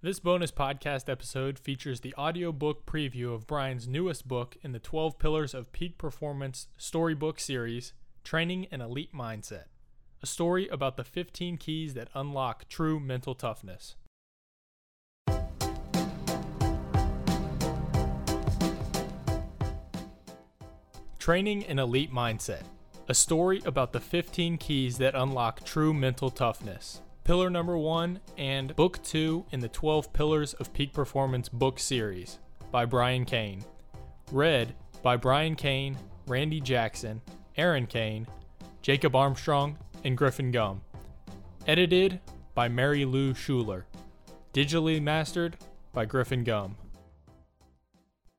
This bonus podcast episode features the audiobook preview of Brian's newest book in the 12 Pillars of Peak Performance storybook series, Training an Elite Mindset. A story about the 15 keys that unlock true mental toughness. Training an Elite Mindset. A story about the 15 keys that unlock true mental toughness pillar number one and book two in the 12 Pillars of Peak Performance book series by Brian Cain. Read by Brian Cain, Randy Jackson, Aaron Cain, Jacob Armstrong, and Griffin Gum. Edited by Mary Lou Schuler. Digitally mastered by Griffin Gum.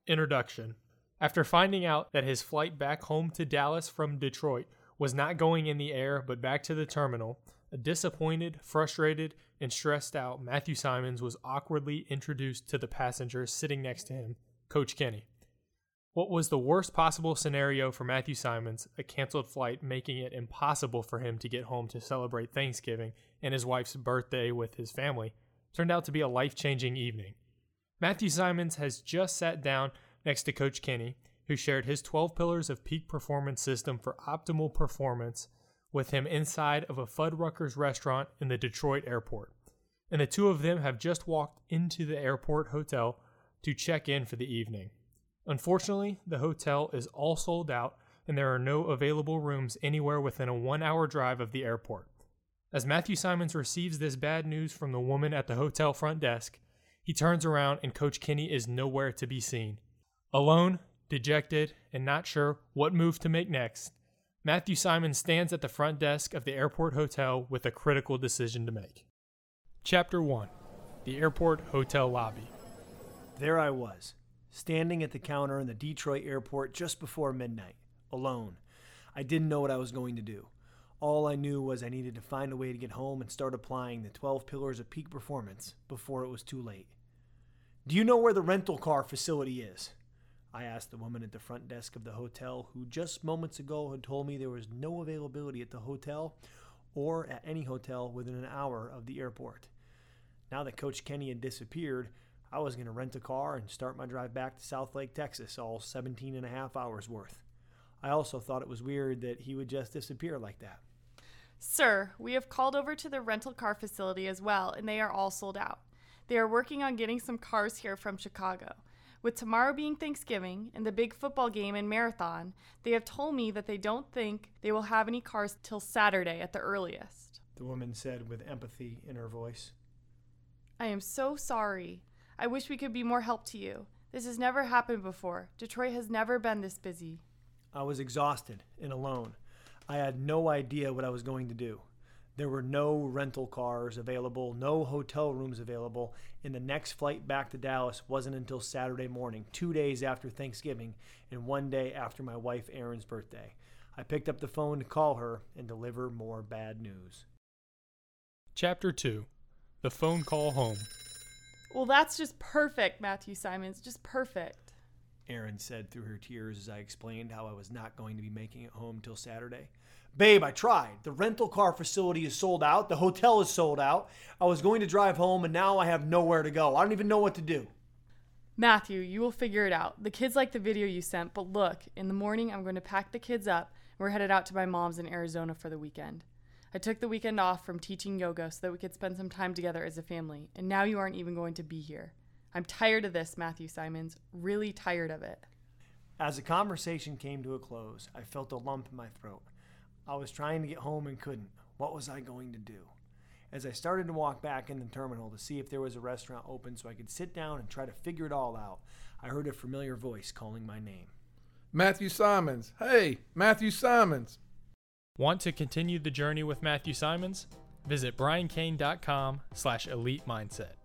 Introduction After finding out that his flight back home to Dallas from Detroit was not going in the air but back to the terminal, disappointed, frustrated, and stressed out Matthew Simons was awkwardly introduced to the passenger sitting next to him, Coach Kenny. What was the worst possible scenario for Matthew Simons, a canceled flight making it impossible for him to get home to celebrate Thanksgiving and his wife's birthday with his family, turned out to be a life changing evening. Matthew Simons has just sat down next to Coach Kenny, who shared his 12 pillars of peak performance system for optimal performance with him inside of a Fuddruckers restaurant in the Detroit airport. And the two of them have just walked into the airport hotel to check in for the evening. Unfortunately, the hotel is all sold out and there are no available rooms anywhere within a one hour drive of the airport. As Matthew Simons receives this bad news from the woman at the hotel front desk, he turns around and Coach Kenny is nowhere to be seen. Alone, dejected, and not sure what move to make next, Matthew Simon stands at the front desk of the airport hotel with a critical decision to make. Chapter 1 The Airport Hotel Lobby. There I was, standing at the counter in the Detroit airport just before midnight, alone. I didn't know what I was going to do. All I knew was I needed to find a way to get home and start applying the 12 pillars of peak performance before it was too late. Do you know where the rental car facility is? I asked the woman at the front desk of the hotel, who just moments ago had told me there was no availability at the hotel or at any hotel within an hour of the airport. Now that Coach Kenny had disappeared, I was going to rent a car and start my drive back to Southlake, Texas, all 17 and a half hours worth. I also thought it was weird that he would just disappear like that. Sir, we have called over to the rental car facility as well, and they are all sold out. They are working on getting some cars here from Chicago. With tomorrow being Thanksgiving and the big football game and marathon, they have told me that they don't think they will have any cars till Saturday at the earliest. The woman said with empathy in her voice. I am so sorry. I wish we could be more help to you. This has never happened before. Detroit has never been this busy. I was exhausted and alone. I had no idea what I was going to do. There were no rental cars available, no hotel rooms available, and the next flight back to Dallas wasn't until Saturday morning, two days after Thanksgiving, and one day after my wife Erin's birthday. I picked up the phone to call her and deliver more bad news. Chapter 2 The Phone Call Home. Well, that's just perfect, Matthew Simons. Just perfect. Erin said through her tears as I explained how I was not going to be making it home till Saturday. Babe, I tried. The rental car facility is sold out. The hotel is sold out. I was going to drive home and now I have nowhere to go. I don't even know what to do. Matthew, you will figure it out. The kids like the video you sent, but look, in the morning I'm going to pack the kids up and we're headed out to my mom's in Arizona for the weekend. I took the weekend off from teaching yoga so that we could spend some time together as a family, and now you aren't even going to be here. I'm tired of this, Matthew Simons. Really tired of it. As the conversation came to a close, I felt a lump in my throat. I was trying to get home and couldn't. What was I going to do? As I started to walk back in the terminal to see if there was a restaurant open so I could sit down and try to figure it all out, I heard a familiar voice calling my name. Matthew Simons. Hey, Matthew Simons. Want to continue the journey with Matthew Simons? Visit briancain.com slash elite mindset.